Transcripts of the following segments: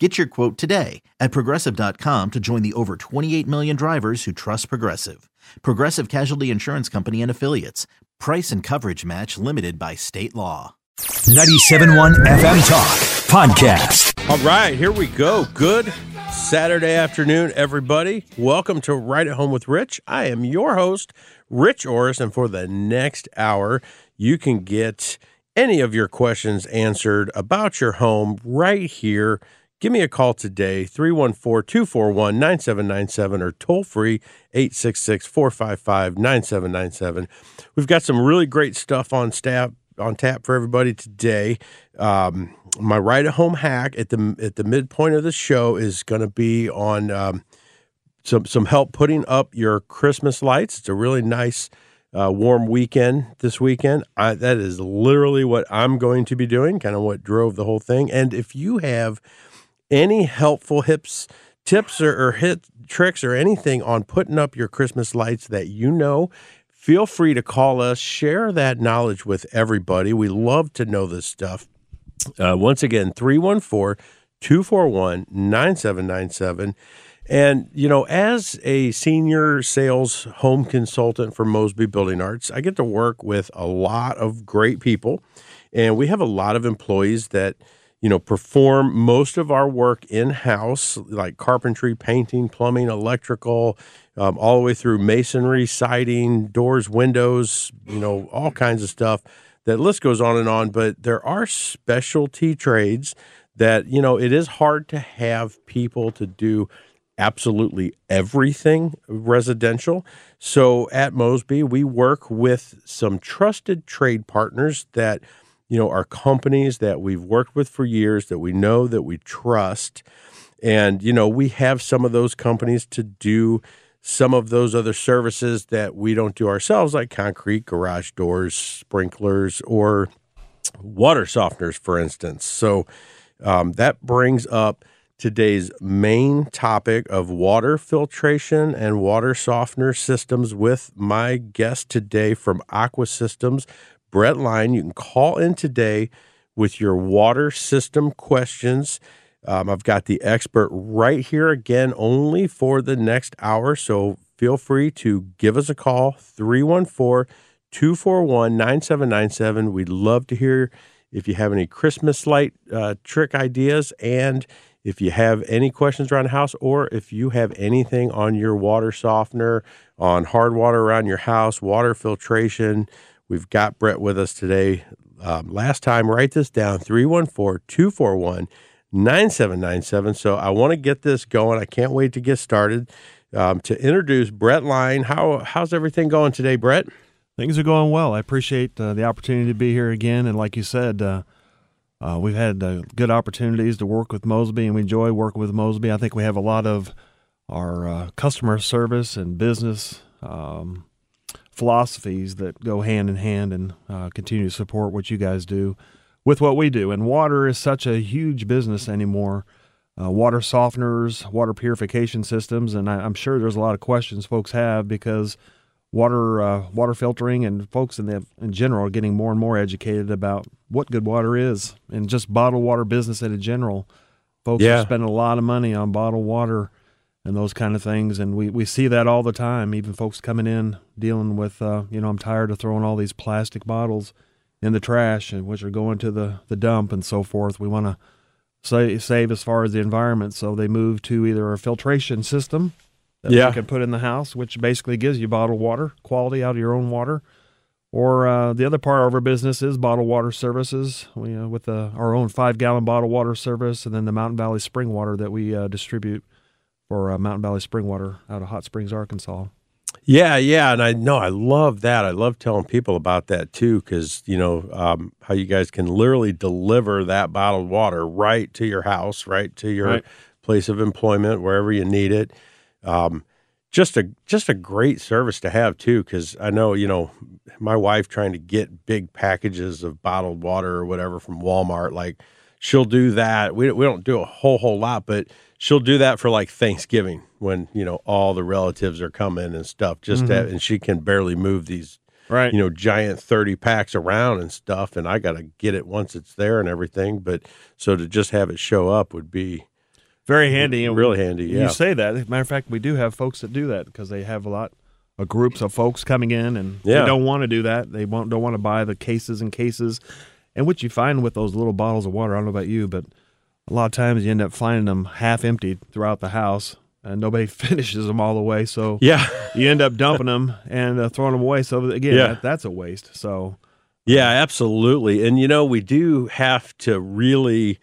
Get your quote today at progressive.com to join the over 28 million drivers who trust Progressive. Progressive Casualty Insurance Company and Affiliates. Price and coverage match limited by state law. 97.1 FM Talk Podcast. All right, here we go. Good Saturday afternoon, everybody. Welcome to Right at Home with Rich. I am your host, Rich Orris, and for the next hour, you can get any of your questions answered about your home right here. Give me a call today, 314 241 9797 or toll free 866 455 9797. We've got some really great stuff on staff on tap for everybody today. Um, my right at home hack at the at the midpoint of the show is going to be on um, some some help putting up your Christmas lights. It's a really nice uh, warm weekend this weekend. I, that is literally what I'm going to be doing. Kind of what drove the whole thing. And if you have any helpful hips tips or, or hit tricks or anything on putting up your Christmas lights that you know feel free to call us, share that knowledge with everybody. We love to know this stuff. Uh, once again, 314 241 9797. And, you know, as a senior sales home consultant for Mosby Building Arts, I get to work with a lot of great people. And we have a lot of employees that, you know, perform most of our work in house, like carpentry, painting, plumbing, electrical, um, all the way through masonry, siding, doors, windows, you know, all kinds of stuff. That list goes on and on. But there are specialty trades that, you know, it is hard to have people to do absolutely everything residential. So at Mosby, we work with some trusted trade partners that you know, are companies that we've worked with for years that we know that we trust. And, you know, we have some of those companies to do some of those other services that we don't do ourselves, like concrete, garage doors, sprinklers, or water softeners, for instance. So um, that brings up today's main topic of water filtration and water softener systems with my guest today from Aqua Systems, Brett Line. You can call in today with your water system questions. Um, I've got the expert right here again, only for the next hour. So feel free to give us a call, 314 241 9797. We'd love to hear if you have any Christmas light uh, trick ideas and if you have any questions around the house or if you have anything on your water softener, on hard water around your house, water filtration, We've got Brett with us today. Um, last time, write this down 314 241 9797. So I want to get this going. I can't wait to get started. Um, to introduce Brett Line. How, how's everything going today, Brett? Things are going well. I appreciate uh, the opportunity to be here again. And like you said, uh, uh, we've had uh, good opportunities to work with Mosby, and we enjoy working with Mosby. I think we have a lot of our uh, customer service and business um, philosophies that go hand in hand and uh, continue to support what you guys do with what we do. And water is such a huge business anymore. Uh, water softeners, water purification systems, and I, am sure there's a lot of questions folks have because water uh, water filtering and folks in the in general are getting more and more educated about what good water is and just bottled water business in general. Folks yeah. are spending a lot of money on bottled water and those kind of things. And we, we see that all the time, even folks coming in dealing with, uh, you know, I'm tired of throwing all these plastic bottles in the trash, and which are going to the, the dump and so forth. We want to save, save as far as the environment. So they move to either a filtration system that yeah. you can put in the house, which basically gives you bottled water, quality out of your own water. Or uh, the other part of our business is bottled water services we, uh, with uh, our own five gallon bottled water service and then the Mountain Valley spring water that we uh, distribute for uh, Mountain Valley Spring Water out of Hot Springs, Arkansas. Yeah, yeah, and I know I love that. I love telling people about that too, because you know um, how you guys can literally deliver that bottled water right to your house, right to your right. place of employment, wherever you need it. Um, just a just a great service to have too because i know you know my wife trying to get big packages of bottled water or whatever from walmart like she'll do that we, we don't do a whole whole lot but she'll do that for like thanksgiving when you know all the relatives are coming and stuff just to, mm-hmm. and she can barely move these Right. you know giant 30 packs around and stuff and i gotta get it once it's there and everything but so to just have it show up would be Very handy. and really handy yeah You say that. As a matter of fact, we do have folks that do that because they have a lot of groups of folks coming in and Yeah. they don't want to do that. They won't, don't want to buy the cases and cases. And what you find with those little bottles of water, I don't know about you, but a lot of times you end up finding them half empty throughout the house and nobody finishes them all the way. So yeah you end up dumping them and uh, throwing them away. So again, Yeah. that, that's a waste. So Yeah, absolutely. And you know, we do have to really,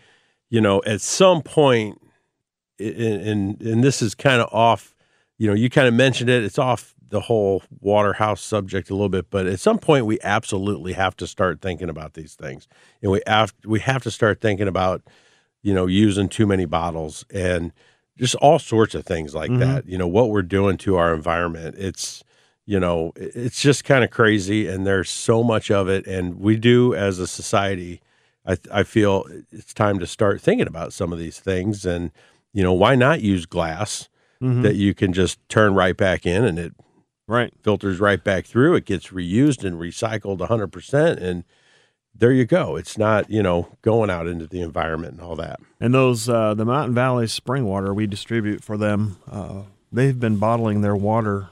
you know, at some point, and and, and this is kind of off. You know, you kind of mentioned it. It's off the whole water house subject a little bit, but at some point, we absolutely have to start thinking about these things, and we have we have to start thinking about, you know, using too many bottles and just all sorts of things like mm-hmm. that. You know, what we're doing to our environment. It's you know it's just kind of crazy and there's so much of it and we do as a society I, I feel it's time to start thinking about some of these things and you know why not use glass mm-hmm. that you can just turn right back in and it right. filters right back through it gets reused and recycled 100% and there you go it's not you know going out into the environment and all that And those uh, the Mountain Valley spring water we distribute for them. Uh, they've been bottling their water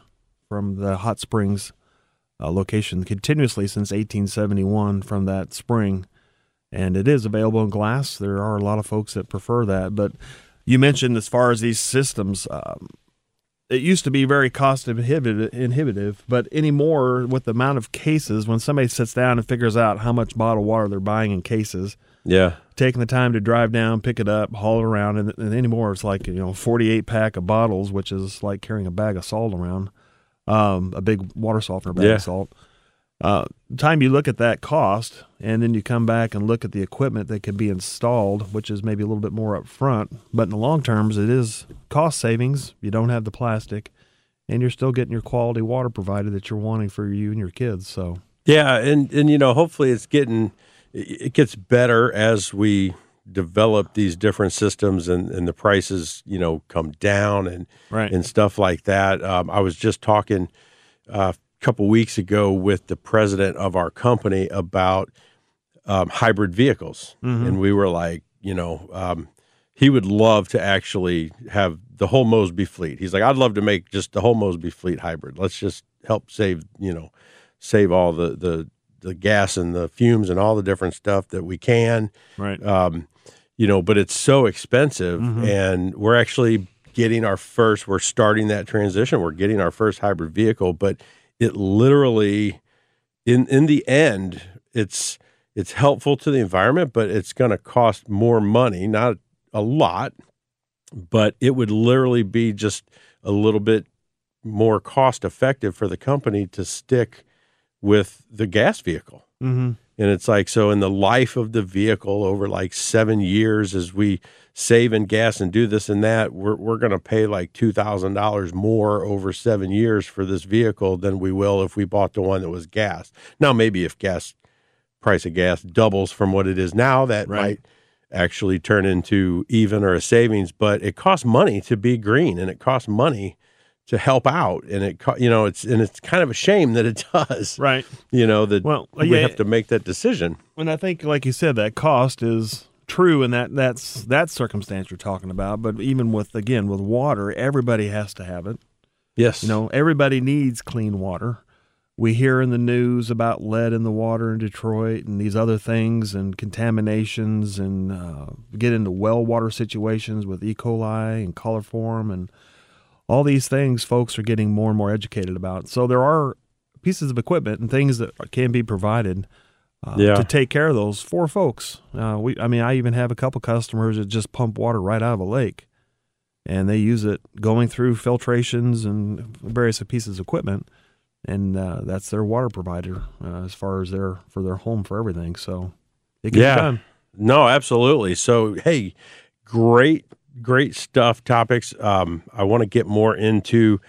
from the hot springs uh, location continuously since 1871 from that spring, and it is available in glass. There are a lot of folks that prefer that, but you mentioned as far as these systems. Um, it used to be very cost inhibitive, inhibitive, but anymore with the amount of cases, when somebody sits down and figures out how much bottled water they're buying in cases, yeah taking the time to drive down, pick it up, haul it around, and, and anymore it's like you know, forty-eight pack of bottles, which is like carrying a bag of salt around, um, a big water softener bag Yeah. of salt. Uh, time you look at that cost, and then you come back and look at the equipment that could be installed, which is maybe a little bit more up front, but in the long terms, it is cost savings. You don't have the plastic, and you're still getting your quality water provided that you're wanting for you and your kids. So Yeah, and and you know, hopefully it's getting it gets better as we develop these different systems and and the prices you know come down and Right. and stuff like that. Um, I was just talking uh, couple weeks ago with the president of our company about um, hybrid vehicles, and we were like, you know, um, he would love to actually have the whole Mosby fleet. He's like, I'd love to make just the whole Mosby fleet hybrid. Let's just help save, you know, save all the the the gas and the fumes and all the different stuff that we can right, um, you know, but it's so expensive, and we're actually getting our first. We're starting that transition. We're getting our first hybrid vehicle, but it literally, in in the end, it's it's helpful to the environment, but it's going to cost more money. Not a lot, but it would literally be just a little bit more cost effective for the company to stick with the gas vehicle. mm-hmm. And it's like, so in the life of the vehicle over like seven years, as we save in gas and do this and that, we're, we're going to pay like $2,000 more over seven years for this vehicle than we will if we bought the one that was gas. Now, maybe if gas, price of gas doubles from what it is now, that Right. might actually turn into even or a savings, but it costs money to be green and it costs money to help out. And it, you know, it's, and it's kind of a shame that it does right. you know that Well, we yeah. have to make that decision And I think, like you said, that cost is true in that that's that circumstance you're talking about. But even with again with water, everybody has to have it. yes You know, everybody needs clean water. We hear in the news about lead in the water in Detroit and these other things and contaminations and uh, get into well water situations with E. coli and coliform and all these things folks are getting more and more educated about. So there are pieces of equipment and things that can be provided uh, Yeah. to take care of those for folks. Uh, we, I mean, I even have a couple customers that just pump water right out of a lake, and they use it going through filtrations and various pieces of equipment, and uh, that's their water provider uh, as far as their for their home for everything. So it can Yeah. done. no absolutely so hey great great stuff topics um i want to get more into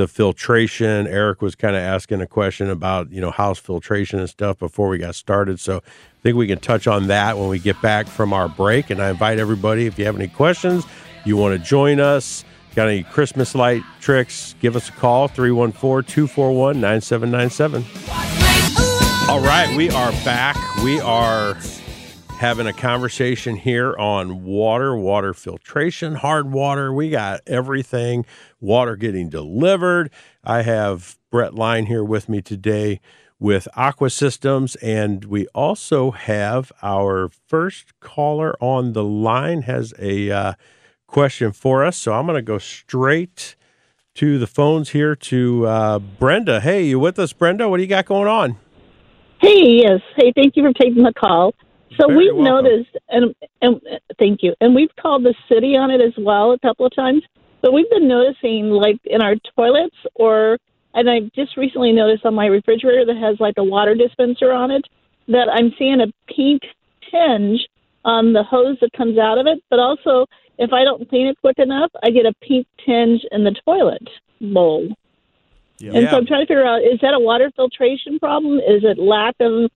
the filtration. Eric was kind of asking a question about, you know, house filtration and stuff before we got started. So I think we can touch on that when we get back from our break. And I invite everybody, if you have any questions, you want to join us, got any Christmas light tricks, give us a call 314 241 9797. All right, we are back. We are having a conversation here on water, water filtration, hard water. We got everything, water getting delivered. I have Brett Line here with me today with Aqua Systems, and we also have our first caller on the line has a uh, question for us. So I'm going to go straight to the phones here to uh, Brenda. Hey, you with us, Brenda? What do you got going on? Hey, yes. Hey, thank you for taking the call. So Very we've welcome. noticed, and, and thank you, and we've called the city on it as well a couple of times. But we've been noticing, like in our toilets, or and I just recently noticed on my refrigerator that has like a water dispenser on it, that I'm seeing a pink tinge on the hose that comes out of it. But also, if I don't clean it quick enough, I get a pink tinge in the toilet bowl. Yeah. And so I'm trying to figure out: is that a water filtration problem? Is it lack of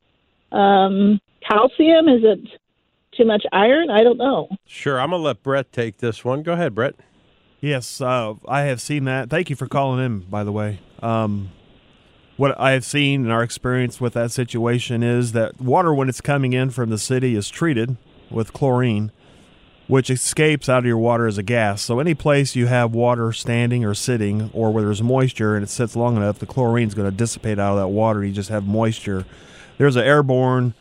um, calcium? Is it too much iron? I don't know. Sure, I'm going to let Brett take this one. Go ahead, Brett. Yes, uh, I have seen that. Thank you for calling in, by the way. Um, what I have seen in our experience with that situation is that water, when it's coming in from the city, is treated with chlorine, which escapes out of your water as a gas. So, any place you have water standing or sitting, or where there's moisture and it sits long enough, the chlorine is going to dissipate out of that water. You just have moisture. There's an airborne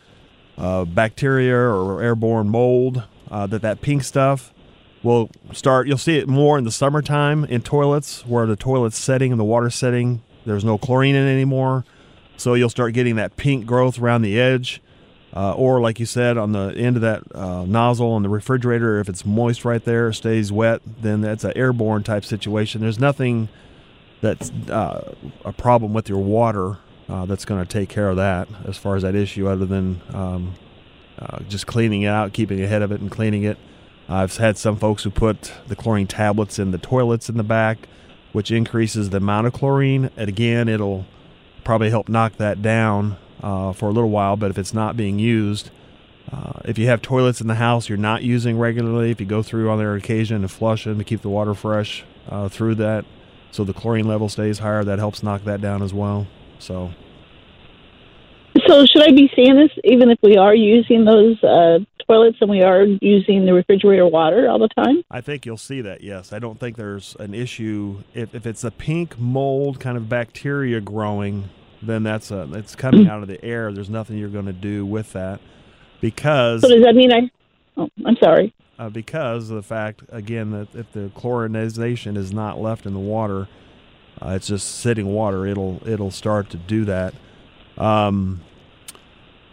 uh, bacteria or airborne mold uh, that that pink stuff will start you'll see it more in the summertime in toilets where the toilet's setting and the water setting. There's no chlorine in it anymore. So you'll start getting that pink growth around the edge uh, or like you said on the end of that uh, nozzle on the refrigerator if it's moist right there stays wet then that's an airborne type situation. There's nothing that's uh, a problem with your water uh, that's going to take care of that as far as that issue other than um, uh, just cleaning it out keeping ahead of it and cleaning it I've had some folks who put the chlorine tablets in the toilets in the back, which increases the amount of chlorine. And again, it'll probably help knock that down uh, for a little while. But if it's not being used, uh, if you have toilets in the house you're not using regularly, if you go through on their occasion and flush them to keep the water fresh uh, through that, so the chlorine level stays higher, that helps knock that down as well. So So should I be seeing this even if we are using those uh, toilets and we are using the refrigerator water all the time? I think you'll see that. Yes, I don't think there's an issue if, if it's a pink mold kind of bacteria growing. Then that's a it's coming out of the air. There's nothing you're going to do with that because So does that mean I? Oh, I'm sorry. uh, because of the fact again that if the chlorinization is not left in the water, uh, it's just sitting water. It'll it'll start to do that. Um,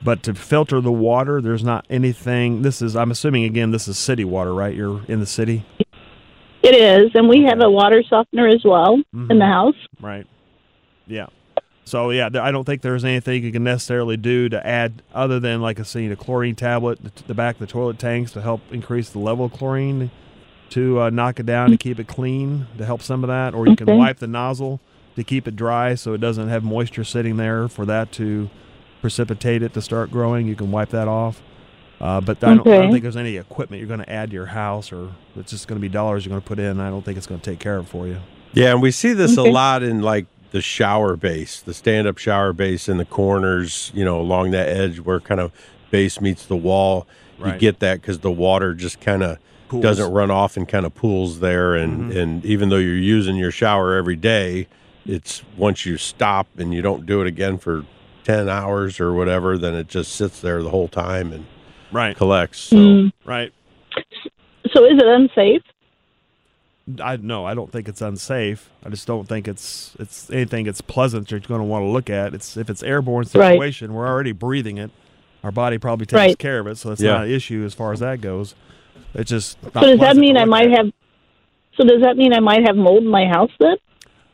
but to filter the water, there's not anything. This is I'm assuming again this is city water, right? You're in the city. It is, and we have a water softener as well in Mhm. the house. Right. Yeah. So yeah, I don't think there's anything you can necessarily do to add other than like I seen a chlorine tablet to the back of the toilet tanks to help increase the level of chlorine to uh, knock it down to keep it clean to help some of that, or you can wipe the nozzle to keep it dry so it doesn't have moisture sitting there for that to precipitate it to start growing. You can wipe that off. Uh, but I don't, I don't think there's any equipment you're going to add to your house, or it's just going to be dollars you're going to put in. I don't think it's going to take care of it for you. Yeah, and we see this Okay. a lot in like the shower base, the stand-up shower base in the corners, you know, along that edge where kind of base meets the wall. You get that because the water just kind of Pools. doesn't run off and kind of pools there, and and even though you're using your shower every day, it's once you stop and you don't do it again for ten hours or whatever, then it just sits there the whole time and Right. collects. So Mm. Right. So is it unsafe? I no, I don't think it's unsafe. I just don't think it's it's anything it's pleasant you're going to want to look at. It's if it's airborne Right. situation, we're already breathing it. Our body probably takes Right. care of it, so it's Yeah. not an issue as far as that goes. It's just not So does that mean I might at. have? So does that mean I might have mold in my house then?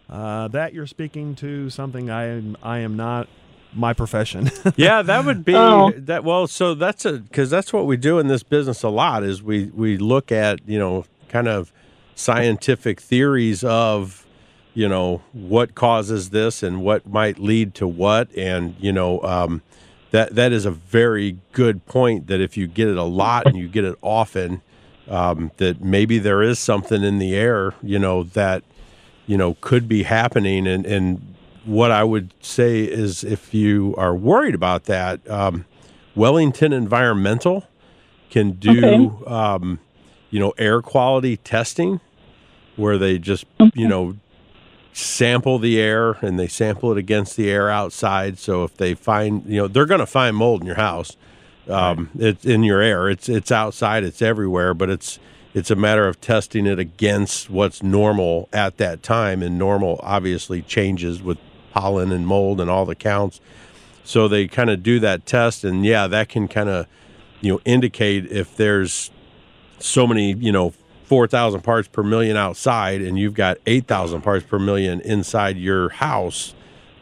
uh, that you're speaking to something I am I am not my profession. yeah, that would be Oh. that. Well, so that's a because that's what we do in this business a lot is we we look at you know kind of scientific theories of you know what causes this and what might lead to what and you know um, that that is a very good point that if you get it a lot and you get it often um, that maybe there is something in the air you know that you know could be happening and and what I would say is if you are worried about that um, Wellington Environmental can do Okay. um, you know air quality testing where they just you know sample the air and they sample it against the air outside. So if they find, you know, they're going to find mold in your house. Um, It's in your air. It's it's outside. It's everywhere. But it's it's a matter of testing it against what's normal at that time. And normal obviously changes with pollen and mold and all the counts. So they kind of do that test, and yeah, that can kind of you know indicate if there's so many, you know, 4,000 parts per million outside and you've got 8,000 parts per million inside your house,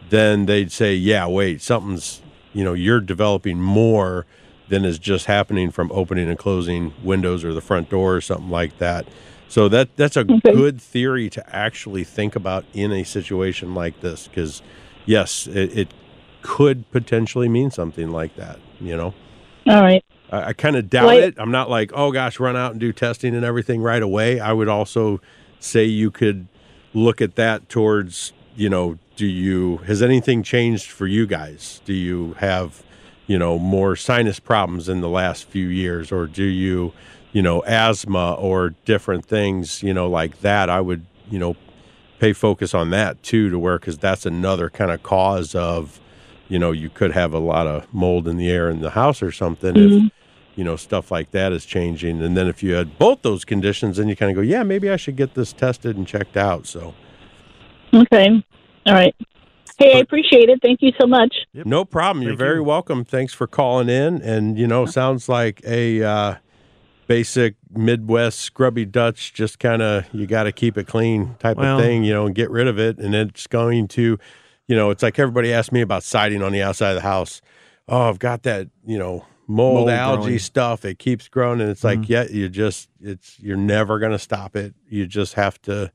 then they'd say, yeah, wait, something's, you know, you're developing more than is just happening from opening and closing windows or the front door or something like that. So that that's a good theory to actually think about in a situation like this because yes, it, it could potentially mean something like that, you know. All right. I, I kind of doubt Well, it. I'm not like, oh gosh, run out and do testing and everything right away. I would also say you could look at that towards, you know, do you has anything changed for you guys? Do you have, you know, more sinus problems in the last few years, or do you, you know, asthma or different things, you know, like that? I would, you know, pay focus on that too, to where because that's another kind of cause of, you know, you could have a lot of mold in the air in the house or something if mm-hmm. you know stuff like that is changing and then if you had both those conditions then you kind of go yeah maybe i should get this tested and checked out so Okay. All right. Hey, I appreciate it. Thank you so much. no problem. You're Thank very you. welcome. Thanks for calling in. And you know sounds like a uh, basic midwest scrubby dutch just kind of you got to keep it clean type Well- of thing you know and get rid of it. And it's going to you know it's like everybody asked me about siding on the outside of the house. Oh i've got that you know mold, Mold algae growing. stuff. It keeps growing. And it's like yeah you just it's you're never going to stop it. You just have to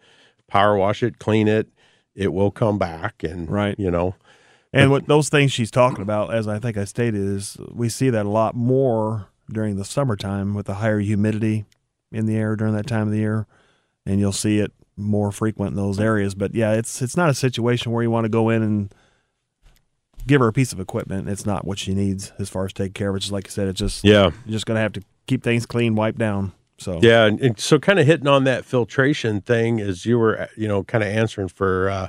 power wash it clean it it will come back and Right. you know And what those things she's talking about, as I think I stated, is we see that a lot more during the summertime with the higher humidity in the air during that time of the year, and you'll see it more frequent in those areas. But yeah, it's it's not a situation where you want to go in and give her a piece of equipment. It's not what she needs as far as take care of it. Just like you said, it's just yeah you're just gonna have to keep things clean, wipe down. So Yeah, and, and so kind of hitting on that filtration thing as you were, you know, kind of answering for uh,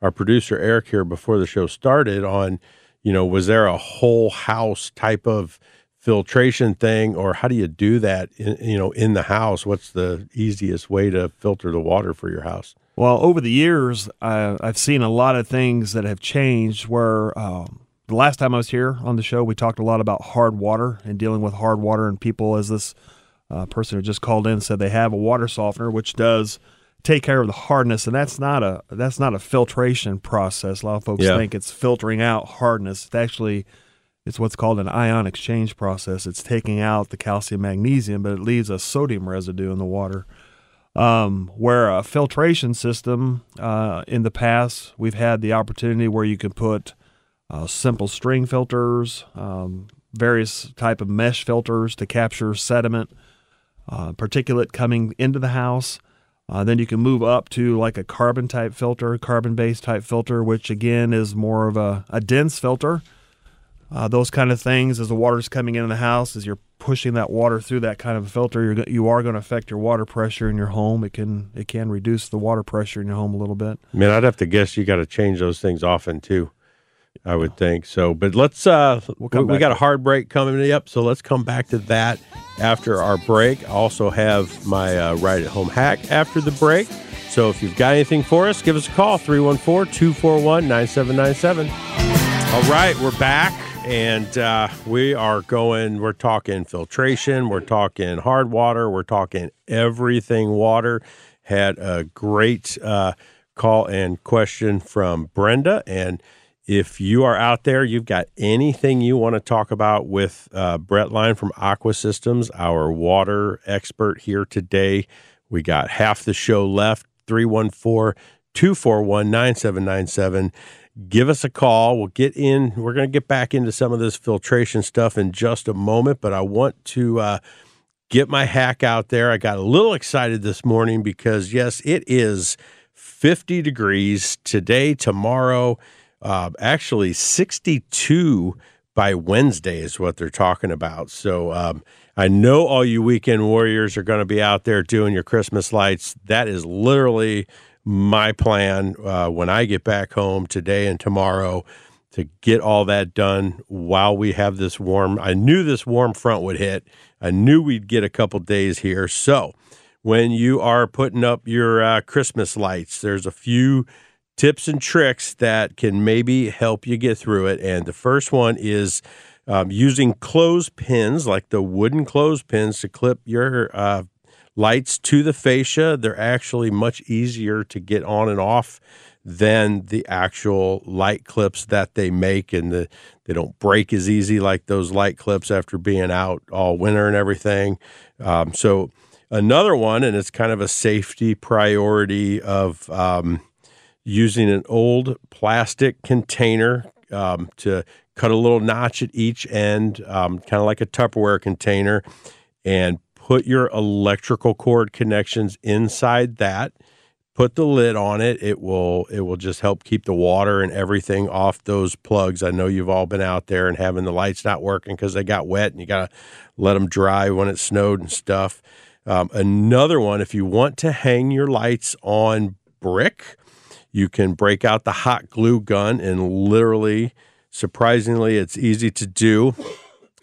our producer Eric here before the show started on, you know, was there a whole house type of filtration thing, or how do you do that, in, you know, in the house? What's the easiest way to filter the water for your house? Well, over the years, uh, I've seen a lot of things that have changed. Where um, the last time I was here on the show, we talked a lot about hard water and dealing with hard water, and people, as this uh, person who just called in said, they have a water softener which does take care of the hardness, and that's not a that's not a filtration process. A lot of folks Yeah. think it's filtering out hardness. It's actually it's what's called an ion exchange process. It's taking out the calcium magnesium, but it leaves a sodium residue in the water um, where a filtration system uh, in the past we've had the opportunity where you can put uh, simple string filters um, various type of mesh filters to capture sediment uh, particulate coming into the house. Uh, then you can move up to like a carbon type filter carbon based type filter which again is more of a, a dense filter. Uh, those kind of things as the water's coming into the house as you're pushing that water through that kind of filter you're, you are going to affect your water pressure in your home. It can it can reduce the water pressure in your home a little bit. Man, I'd have to guess you got to change those things often too. I would think so. But let's uh We'll we, we got a hard break coming up, so let's come back to that after our break. I also have my uh, right at home hack after the break. So if you've got anything for us, give us a call 314-241-9797. All right, we're back and uh, we are going we're talking filtration, we're talking hard water, we're talking everything water. Had a great uh, call and question from Brenda and if you are out there, you've got anything you want to talk about with uh, Brett Line from Aqua Systems, our water expert here today. We got half the show left. 314 241 9797. Give us a call. We'll get in. We're going to get back into some of this filtration stuff in just a moment, but I want to uh, get my hack out there. I got a little excited this morning because, yes, it is 50 degrees today, tomorrow, uh, actually 62 by Wednesday is what they're talking about. So um, I know all you weekend warriors are going to be out there doing your Christmas lights. That is literally my plan uh, when I get back home today and tomorrow to get all that done while we have this warm. I knew this warm front would hit. I knew we'd get a couple days here. So when you are putting up your uh, Christmas lights, there's a few tips and tricks that can maybe help you get through it. And the first one is um, using clothespins, like the wooden clothespins, to clip your uh, lights to the fascia. They're actually much easier to get on and off than the actual light clips that they make, and the, they don't break as easy like those light clips after being out all winter and everything. Um, so another one, and it's kind of a safety priority of um, using an old plastic container um, to cut a little notch at each end, um, kind of like a Tupperware container, and put your electrical cord connections inside that. Put the lid on it. It will it will just help keep the water and everything off those plugs. I know you've all been out there and having the lights not working because they got wet and you got to let them dry when it snowed and stuff. Um, another one if you want to hang your lights on brick you can break out the hot glue gun and literally surprisingly it's easy to do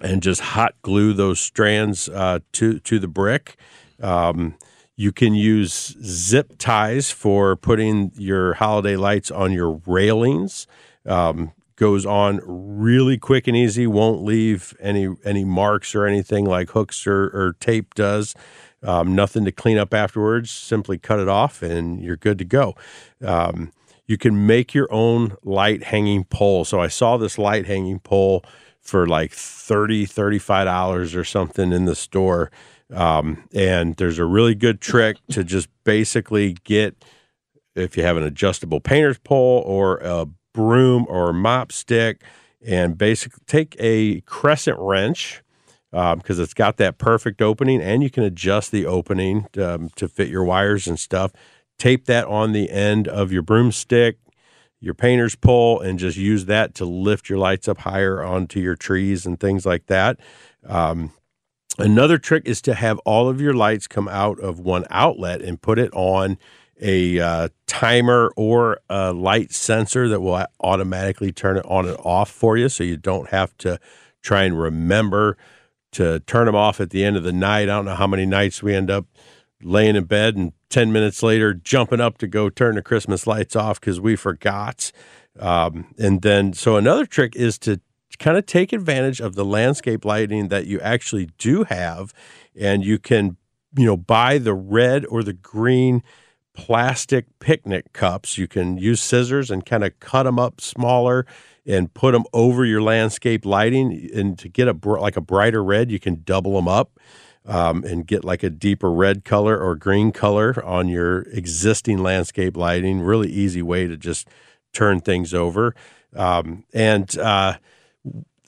and just hot glue those strands uh, to to the brick. Um, you can use zip ties for putting your holiday lights on your railings. Um, goes on really quick and easy. Won't leave any any marks or anything like hooks or, or tape does. Um, nothing to clean up afterwards. Simply cut it off and you're good to go. Um, you can make your own light hanging pole. So I saw this light hanging pole for like 30 $35 or something in the store. Um, and there's a really good trick to just basically get, if you have an adjustable painter's pole or a broom or a mop stick, and basically take a crescent wrench because um, it's got that perfect opening and you can adjust the opening um, to fit your wires and stuff. Tape that on the end of your broomstick your painter's pole and just use that to lift your lights up higher onto your trees and things like that. Um, another trick is to have all of your lights come out of one outlet and put it on a uh, timer or a light sensor that will automatically turn it on and off for you so you don't have to try and remember to turn them off at the end of the night. I don't know how many nights we end up laying in bed and 10 minutes later jumping up to go turn the Christmas lights off because we forgot. Um, and then, so another trick is to kind of take advantage of the landscape lighting that you actually do have. And you can, you know, buy the red or the green plastic picnic cups. You can use scissors and kind of cut them up smaller and put them over your landscape lighting. And to get a like a brighter red, you can double them up um, and get like a deeper red color or green color on your existing landscape lighting. Really easy way to just turn things over. Um, and uh,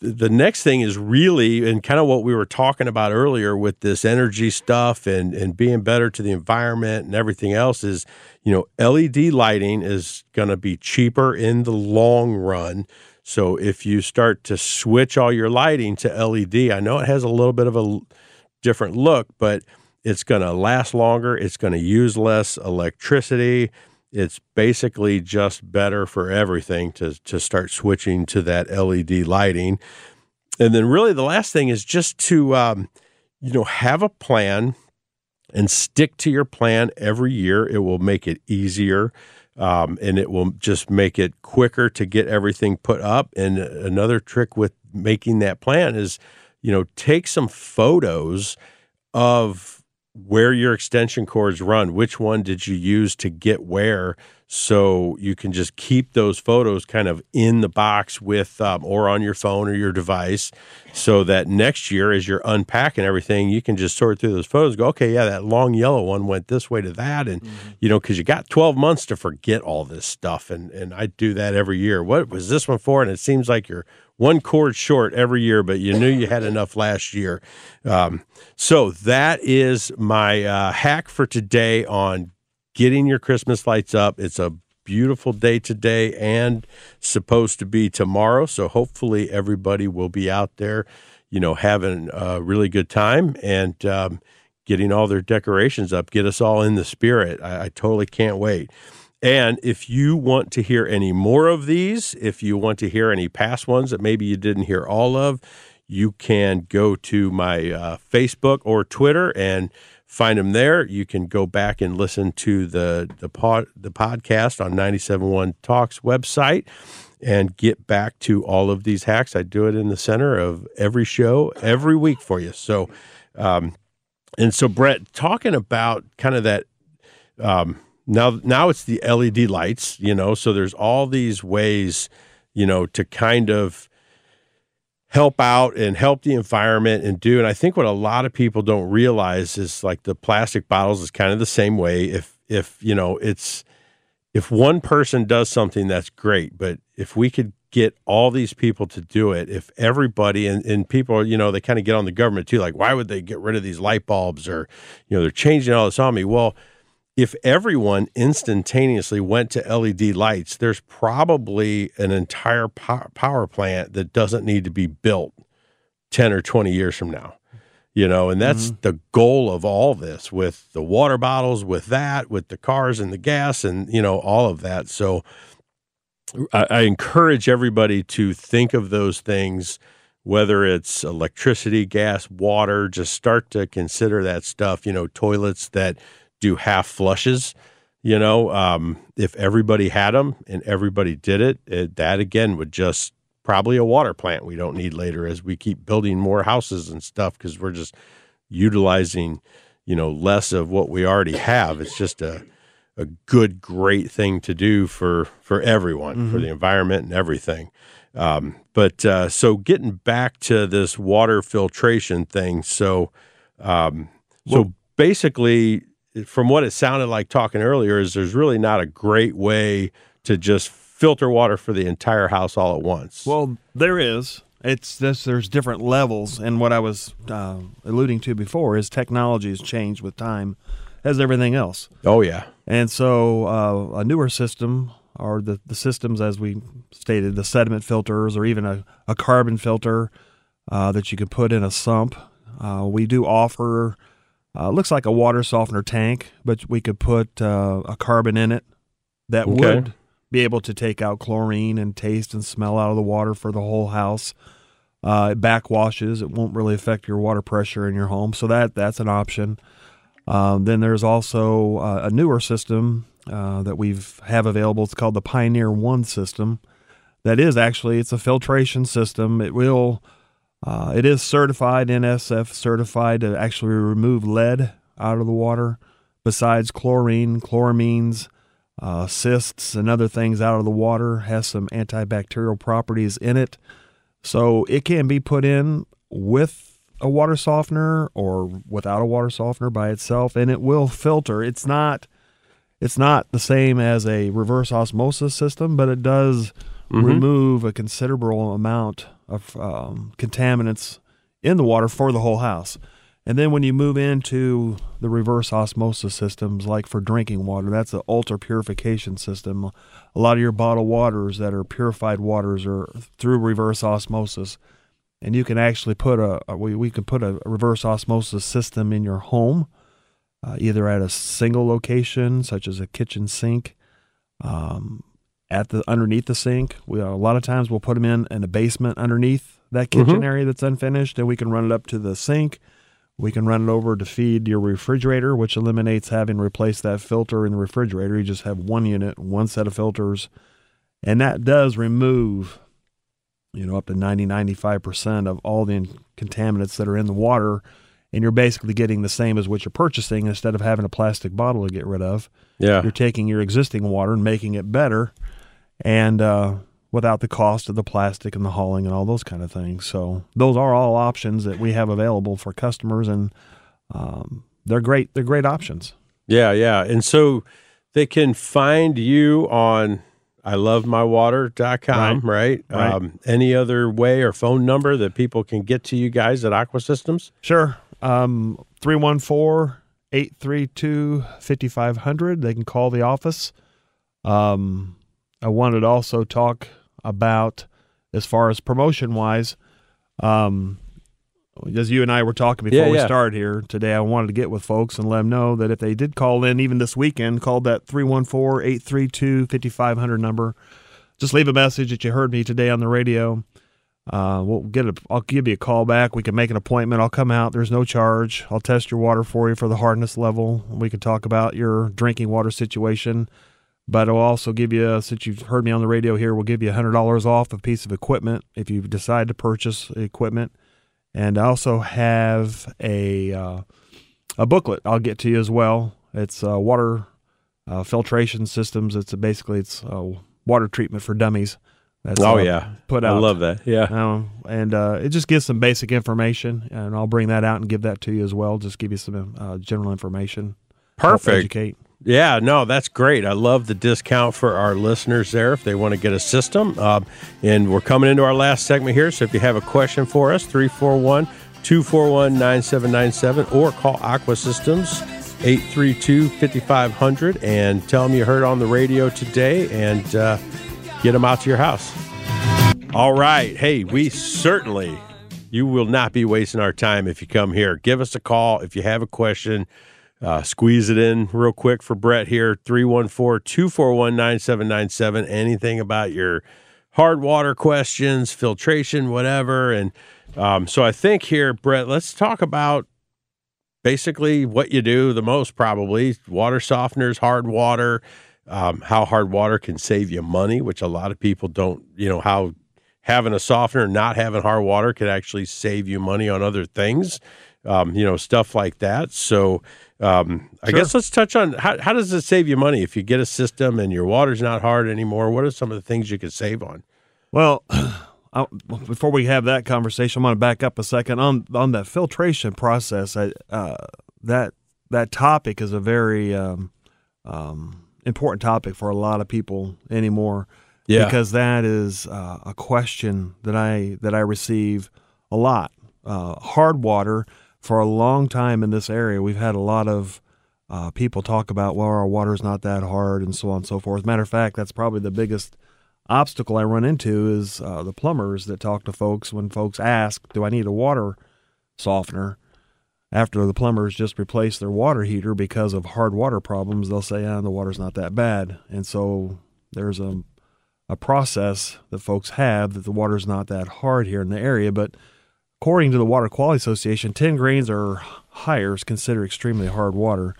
the next thing is really, and kind of what we were talking about earlier with this energy stuff and, and being better to the environment and everything else is, you know, LED lighting is going to be cheaper in the long run. So if you start to switch all your lighting to LED, I know it has a little bit of a different look, but it's going to last longer. It's going to use less electricity. It's basically just better for everything to, to start switching to that LED lighting. And then, really, the last thing is just to, um, you know, have a plan and stick to your plan every year. It will make it easier. Um, and it will just make it quicker to get everything put up. And another trick with making that plan is you know, take some photos of where your extension cords run, which one did you use to get where, so you can just keep those photos kind of in the box with um, or on your phone or your device, so that next year as you're unpacking everything, you can just sort through those photos. Go, okay, yeah, that long yellow one went this way to that, and mm-hmm. you know, because you got 12 months to forget all this stuff, and and I do that every year. What was this one for? And it seems like you're one cord short every year, but you knew you had enough last year. Um, so that is my uh, hack for today on getting your Christmas lights up. It's a beautiful day today and supposed to be tomorrow. So hopefully everybody will be out there, you know, having a really good time and um, getting all their decorations up. Get us all in the spirit. I, I totally can't wait. And if you want to hear any more of these, if you want to hear any past ones that maybe you didn't hear all of, you can go to my uh, Facebook or Twitter and find them there. You can go back and listen to the the pod, the podcast on 971 Talks website and get back to all of these hacks. I do it in the center of every show every week for you. So, um, and so Brett, talking about kind of that. Um, now now it's the LED lights, you know, so there's all these ways, you know, to kind of help out and help the environment and do and I think what a lot of people don't realize is like the plastic bottles is kind of the same way if if, you know, it's if one person does something that's great, but if we could get all these people to do it, if everybody and, and people, you know, they kind of get on the government too, like why would they get rid of these light bulbs or, you know, they're changing all this on me. Well, if everyone instantaneously went to LED lights, there's probably an entire power plant that doesn't need to be built 10 or 20 years from now. You know, and that's mm-hmm. the goal of all this with the water bottles, with that, with the cars and the gas, and, you know, all of that. So I, I encourage everybody to think of those things, whether it's electricity, gas, water, just start to consider that stuff, you know, toilets that do half flushes. You know, um, if everybody had them and everybody did it, it, that again would just probably a water plant we don't need later as we keep building more houses and stuff because we're just utilizing, you know, less of what we already have. It's just a a good, great thing to do for for everyone, mm-hmm. for the environment and everything. Um, but uh, so getting back to this water filtration thing, so um, so well, basically from what it sounded like talking earlier, is there's really not a great way to just filter water for the entire house all at once. Well, there is. It's this. There's different levels, and what I was uh, alluding to before is technology has changed with time, as everything else. Oh yeah. And so uh, a newer system, or the the systems as we stated, the sediment filters, or even a, a carbon filter uh, that you could put in a sump. Uh, we do offer uh, looks like a water softener tank, but we could put uh, a carbon in it that okay. would be able to take out chlorine and taste and smell out of the water for the whole house. Uh, it backwashes; it won't really affect your water pressure in your home, so that that's an option. Um, then there's also uh, a newer system uh, that we've have available. It's called the Pioneer One system. That is actually it's a filtration system. It will uh, it is certified, NSF certified to actually remove lead out of the water, besides chlorine, chloramines, uh, cysts, and other things out of the water. Has some antibacterial properties in it, so it can be put in with a water softener or without a water softener by itself, and it will filter. It's not it's not the same as a reverse osmosis system, but it does mm-hmm. remove a considerable amount of um, contaminants in the water for the whole house. And then when you move into the reverse osmosis systems, like for drinking water, that's the ultra purification system. A lot of your bottled waters that are purified waters are through reverse osmosis. And you can actually put a, we, we can put a reverse osmosis system in your home, uh, either at a single location, such as a kitchen sink, um, at the underneath the sink. We a lot of times we'll put them in in a basement underneath that kitchen mm-hmm. area that's unfinished, and we can run it up to the sink. We can run it over to feed your refrigerator, which eliminates having to replace that filter in the refrigerator. You just have one unit, one set of filters, and that does remove, you know, up to 90, 95% of all the contaminants that are in the water. and you're basically getting the same as what you're purchasing instead of having a plastic bottle to get rid of. Yeah. You're taking your existing water and making it better, and uh, without the cost of the plastic and the hauling and all those kind of things. So those are all options that we have available for customers, and um, they're great. They're great options. Yeah, yeah. And so they can find you on I love mywater.com, right? Right. Um, any other way or phone number that people can get to you guys at Aqua Systems? Sure. Um, 314 832 5500. They can call the office. Um, I wanted to also talk about, as far as promotion wise, um, as you and I were talking before Yeah, we started here today, I wanted to get with folks and let them know that if they did call in, even this weekend, call that 314 832 5500 number. Just leave a message that you heard me today on the radio. Uh, we'll get a. I'll give you a call back. We can make an appointment. I'll come out. There's no charge. I'll test your water for you for the hardness level. We can talk about your drinking water situation. But I'll also give you, since you've heard me on the radio here, we'll give you hundred dollars off a piece of equipment if you decide to purchase equipment. And I also have a uh, a booklet I'll get to you as well. It's uh, water uh, filtration systems. It's basically it's uh, water treatment for dummies. That's Oh, uh, yeah. put out. I love that. Yeah. Um, and uh, it just gives some basic information, and I'll bring that out and give that to you as well. Just give you some uh, general information. Perfect. Educate. Yeah, no, that's great. I love the discount for our listeners there if they want to get a system. Um, and we're coming into our last segment here. So if you have a question for us, 341 241 9797 or call Aqua Systems 832 5500 and tell them you heard on the radio today and uh, get them out to your house. All right. Hey, we certainly, you will not be wasting our time if you come here. Give us a call if you have a question. Uh, squeeze it in real quick for Brett here 314 241 9797. Anything about your hard water questions, filtration, whatever. And um, so I think here, Brett, let's talk about basically what you do the most probably water softeners, hard water, um, how hard water can save you money, which a lot of people don't, you know, how having a softener, not having hard water could actually save you money on other things, um, you know, stuff like that. So um, I guess let's touch on how, how does it save you money if you get a system and your water's not hard anymore? What are some of the things you could save on? Well, I, before we have that conversation, I'm going to back up a second on on that filtration process. I, uh, that that topic is a very um, um, important topic for a lot of people anymore. Yeah. because that is uh, a question that I that I receive a lot. Uh, hard water for a long time in this area, we've had a lot of uh, people talk about, well, our water's not that hard, and so on and so forth. Matter of fact, that's probably the biggest obstacle I run into is uh, the plumbers that talk to folks when folks ask, "Do I need a water softener?" After the plumbers just replaced their water heater because of hard water problems, they'll say, "Ah, the water's not that bad," and so there's a a process that folks have that the water's not that hard here in the area. But according to the Water Quality Association, 10 grains or higher is considered extremely hard water.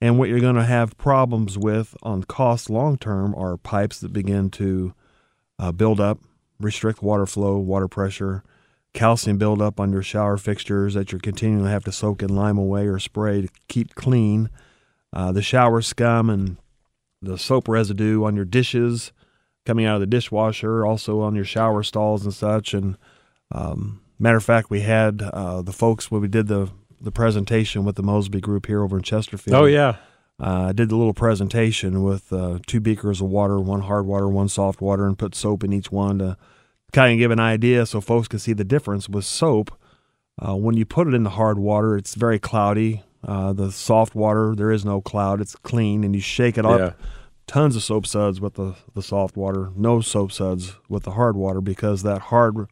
And what you're going to have problems with on cost long term are pipes that begin to uh, build up, restrict water flow, water pressure, calcium buildup on your shower fixtures that you're continuing to have to soak in lime away or spray to keep clean, uh, the shower scum and the soap residue on your dishes coming out of the dishwasher, also on your shower stalls and such. And um, matter of fact, we had uh, the folks when we did the the presentation with the Mosby Group here over in Chesterfield. Oh, yeah. Uh, I did the little presentation with uh, two beakers of water, one hard water, one soft water, and put soap in each one to kind of give an idea so folks could see the difference with soap. Uh, when you put it in the hard water, it's very cloudy. Uh, the soft water, there is no cloud; it's clean, and you shake it up. Yeah. Tons of soap suds with the the soft water, no soap suds with the hard water because that hard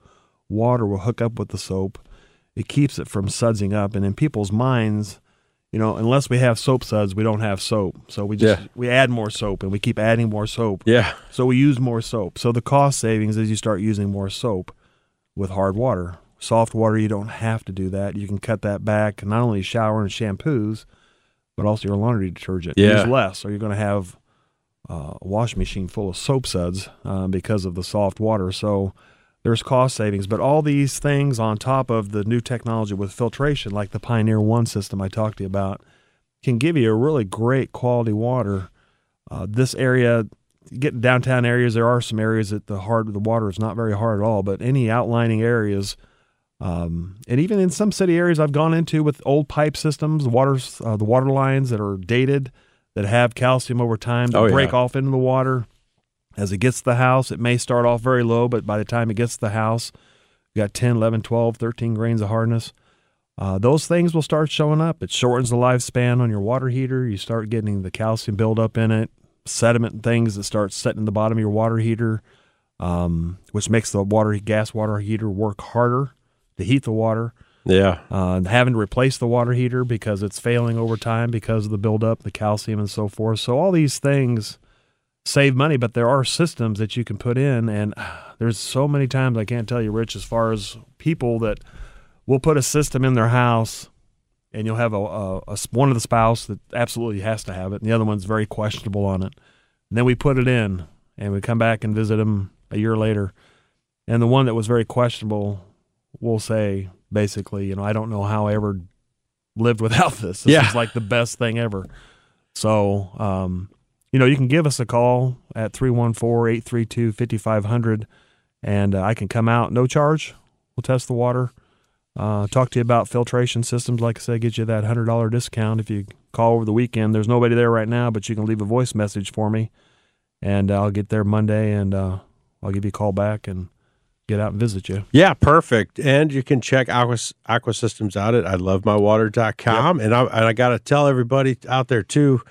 water will hook up with the soap. It keeps it from sudsing up, and in people's minds, you know, unless we have soap suds, we don't have soap. So we just Yeah. we add more soap, and we keep adding more soap. Yeah. So we use more soap. So the cost savings is you start using more soap with hard water. Soft water, you don't have to do that. You can cut that back, not only shower and shampoos, but also your laundry detergent. Yeah. Use less, or you're going to have uh, a washing machine full of soap suds uh, because of the soft water. So there's cost savings. But all these things on top of the new technology with filtration, like the Pioneer One system I talked to you about, can give you a really great quality water. Uh, this area, getting downtown areas, there are some areas that the hard the water is not very hard at all. But any outlining areas, um, and even in some city areas I've gone into with old pipe systems, the waters, uh, the water lines that are dated, that have calcium over time, that Oh, break yeah. off into the water. As it gets to the house, it may start off very low, but by the time it gets to the house, you got 10, 11, 12, 13 grains of hardness. Uh, those things will start showing up. It shortens the lifespan on your water heater. You start getting the calcium buildup in it, sediment and things that start setting in the bottom of your water heater, um, which makes the water gas water heater work harder to heat the water. Yeah. Uh, having to replace the water heater because it's failing over time because of the buildup, the calcium, and so forth. So all these things save money, but there are systems that you can put in, and there's so many times I can't tell you, Rich, as far as people that will put a system in their house, and you'll have a one of the spouse that absolutely has to have it, and the other one's very questionable on it. And then we put it in, and we come back and visit them a year later, and the one that was very questionable will say basically, you know, I don't know how I ever lived without this. This Yeah. is like the best thing ever. So, um, you know, you can give us a call at 314-832-5500 and uh, I can come out no charge. We'll test the water. Uh, talk to you about filtration systems. Like I said, get you that $100 discount if you call over the weekend. There's nobody there right now, but you can leave a voice message for me and I'll get there Monday and uh, I'll give you a call back and get out and visit you. Yeah, perfect. And you can check Aqua, Aqua Systems out at I love my water.com. And I, and I got to tell everybody out there too.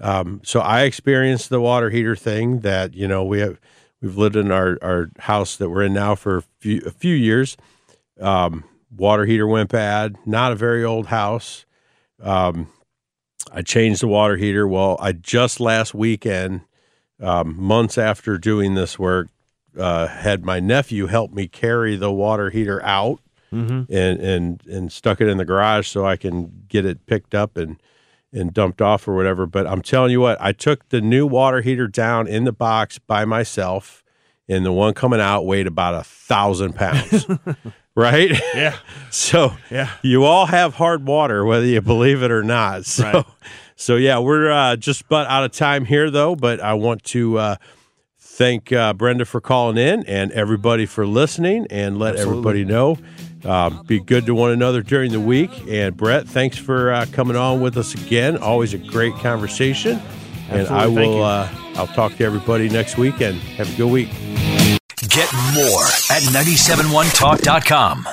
Um, so I experienced the water heater thing that, you know, we have, we've lived in our, our house that we're in now for a few, a few years. Um, water heater went bad, not a very old house. Um, I changed the water heater. Well, I just last weekend, um, months after doing this work, uh, had my nephew help me carry the water heater out Mm-hmm. and and and stuck it in the garage so I can get it picked up and and dumped off or whatever. But I'm telling you what, I took the new water heater down in the box by myself, and the one coming out weighed about a thousand pounds. right? Yeah. So Yeah. you all have hard water, whether you believe it or not. So, Right. so yeah, we're uh, just about out of time here, though. But I want to uh, thank uh, Brenda for calling in and everybody for listening, and let everybody know. Um, be good to one another during the week. And Brett, thanks for uh, coming on with us again. Always a great conversation. And I will. Uh, I'll talk to everybody next week. And have a good week. Get more at 971talk.com.